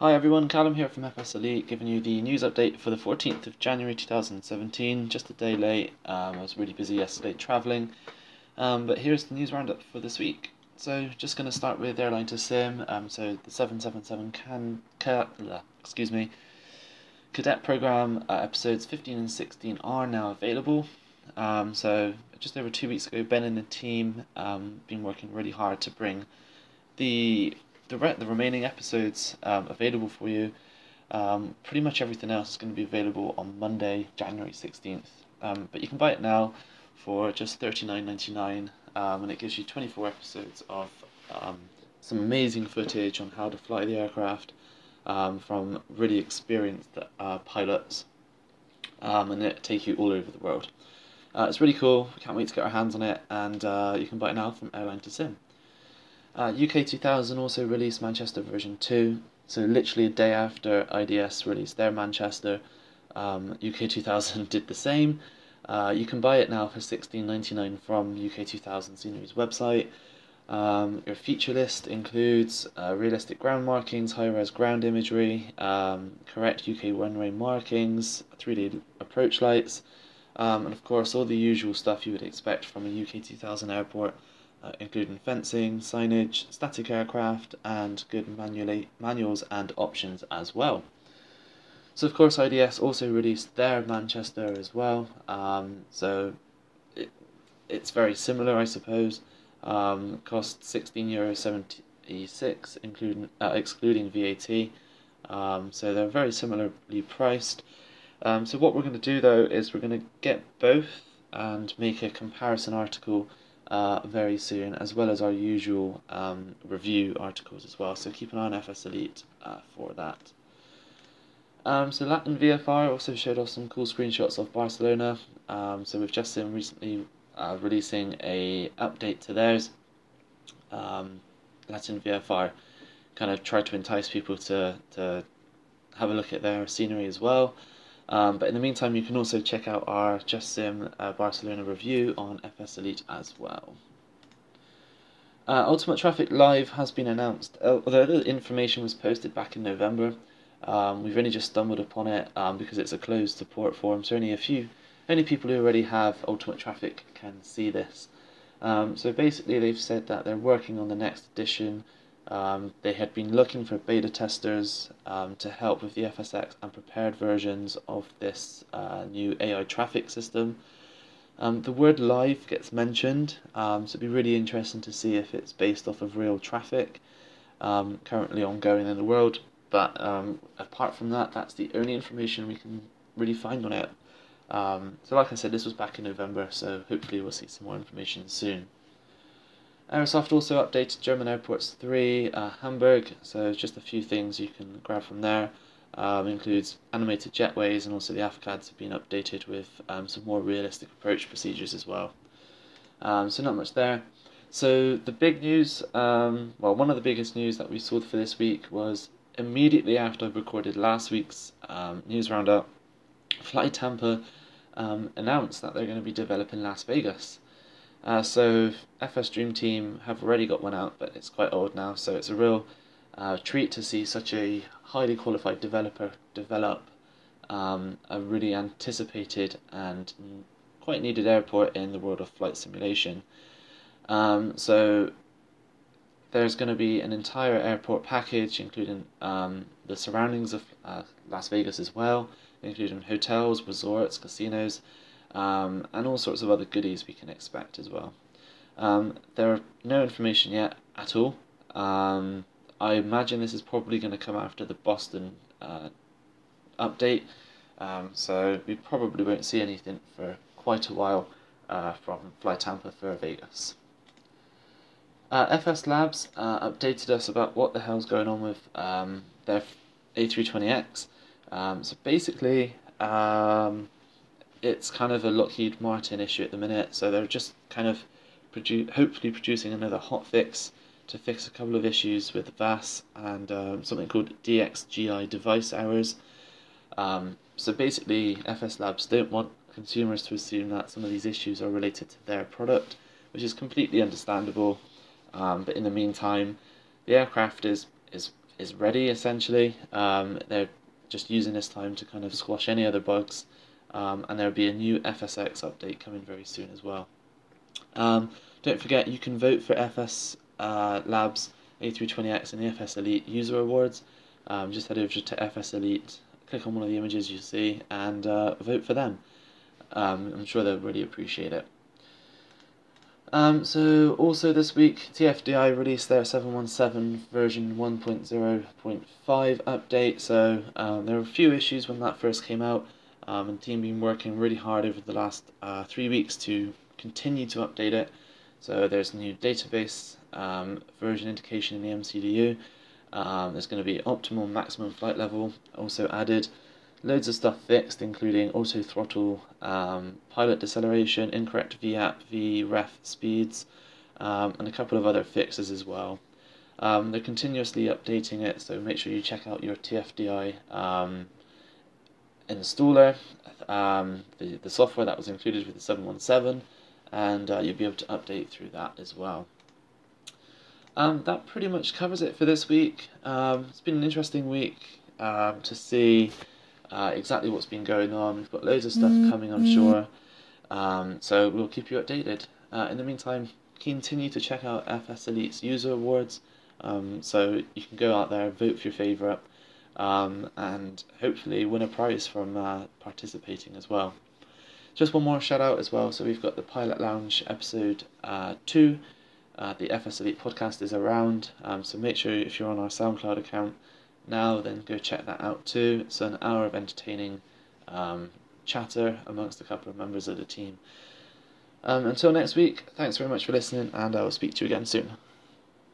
Hi everyone, Callum here from FS Elite, giving you the news update for the 14th of January 2017. Just a day late, um, I was really busy yesterday travelling, um, but here's the news roundup for this week. So, just going to start with Airline2Sim. Um, so, the 777 can, ca, excuse me, cadet program uh, episodes 15 and 16 are now available. Um, so, just over two weeks ago, Ben and the team um, been working really hard to bring the the re- the remaining episodes um, available for you. Um, pretty much everything else is going to be available on Monday, January sixteenth. Um, but you can buy it now for just thirty nine ninety nine, um, and it gives you twenty four episodes of um, some amazing footage on how to fly the aircraft um, from really experienced uh, pilots, um, and it take you all over the world. Uh, it's really cool. Can't wait to get our hands on it, and uh, you can buy it now from Airline2Sim. Uh, UK 2000 also released Manchester version 2, so literally a day after IDS released their Manchester, um, UK 2000 did the same. Uh, you can buy it now for sixteen ninety nine from UK 2000 Scenery's website. Um, your feature list includes uh, realistic ground markings, high res ground imagery, um, correct UK runway markings, 3D approach lights, um, and of course all the usual stuff you would expect from a UK 2000 airport uh, including fencing, signage, static aircraft, and good manually, manuals and options as well. So, of course, IDS also released their Manchester as well. Um, so, it, it's very similar, I suppose. Um, cost sixteen euro seventy six, including uh, excluding VAT. Um, so they're very similarly priced. Um, so what we're going to do though is we're going to get both and make a comparison article uh, very soon, as well as our usual um, review articles as well. So keep an eye on FS Elite uh, for that. Um, so Latin VFR also showed off some cool screenshots of Barcelona. Um, so we've just seen recently uh, releasing a update to theirs. Um, Latin VFR kind of tried to entice people to to have a look at their scenery as well. Um, but in the meantime, you can also check out our Just Sim uh, Barcelona review on FS Elite as well. Uh, Ultimate Traffic Live has been announced. Uh, although the information was posted back in November, um, we've only just stumbled upon it um, because it's a closed support forum. So only a few, only people who already have Ultimate Traffic can see this. Um, so basically, they've said that they're working on the next edition um, they had been looking for beta testers um, to help with the FSX and Prepar3D versions of this uh, new AI traffic system. Um, the word live gets mentioned, um, so it'd be really interesting to see if it's based off of real traffic um, currently ongoing in the world. But um, apart from that, that's the only information we can really find on it. so, like I said, this was back in November, so hopefully we'll see some more information soon. Aerosoft also updated German Airports 3 uh, Hamburg, so just a few things you can grab from there. Um, includes animated jetways and also the AFCADs have been updated with um, some more realistic approach procedures as well. Um, so not much there. So the big news, um, well, one of the biggest news that we saw for this week was immediately after I recorded last week's um, news roundup, Fly Tampa um, announced that they're going to be developing Las Vegas. Uh, so FS Dream Team have already got one out, but it's quite old now, so it's a real uh, treat to see such a highly qualified developer develop um, a really anticipated and quite needed airport in the world of flight simulation. Um, so there's going to be an entire airport package, including um, the surroundings of uh, Las Vegas as well, including hotels, resorts, casinos, um, and all sorts of other goodies we can expect as well. Um, there are no information yet at all. Um, I imagine this is probably going to come after the Boston uh, update, um, so we probably won't see anything for quite a while uh, from Fly Tampa for Vegas. Uh, FS Labs uh, updated us about what the hell's going on with um, their A320X. Um, so basically, um, it's kind of a Lockheed Martin issue at the minute, so they're just kind of produ- hopefully producing another hot fix to fix a couple of issues with VAS and um, something called DXGI device errors. Um, so basically, FS Labs don't want consumers to assume that some of these issues are related to their product, which is completely understandable. Um, but in the meantime, the aircraft is is is ready essentially. Um, they're just using this time to kind of squash any other bugs, um, and there'll be a new FSX update coming very soon as well. Um, don't forget you can vote for FS uh, Labs A320X and the FS Elite user awards. Um, just head over to FS Elite, click on one of the images you see, and uh, vote for them. Um, I'm sure they'll really appreciate it. Um, so also this week, TFDI released their 717 version 1.0.5 update. So um, there were a few issues when that first came out, um, and the team been working really hard over the last uh, three weeks to continue to update it. So there's new database um, version indication in the MCDU. Um, there's going to be optimal maximum flight level also added loads of stuff fixed, including auto throttle, um, pilot deceleration, incorrect VAPP, VREF speeds, um, and a couple of other fixes as well. Um, they're continuously updating it, so make sure you check out your TFDI um, installer, um, the, the software that was included with the 717, and uh, you'll be able to update through that as well. Um, that pretty much covers it for this week. it's been an interesting week to see uh, exactly what's been going on. We've got loads of stuff mm-hmm. coming, I'm sure. Um, so we'll keep you updated. Uh, in the meantime, continue to check out FS Elite's user awards. Um, so you can go out there, and vote for your favourite, um, and hopefully win a prize from uh, participating as well. Just one more shout out as well. So we've got the Pilot Lounge episode uh, 2. Uh, the FS Elite podcast is around. Um, so make sure if you're on our SoundCloud account, now, then go check that out too. It's an hour of entertaining um, chatter amongst a couple of members of the team. Um, until next week, thanks very much for listening, and I will speak to you again soon.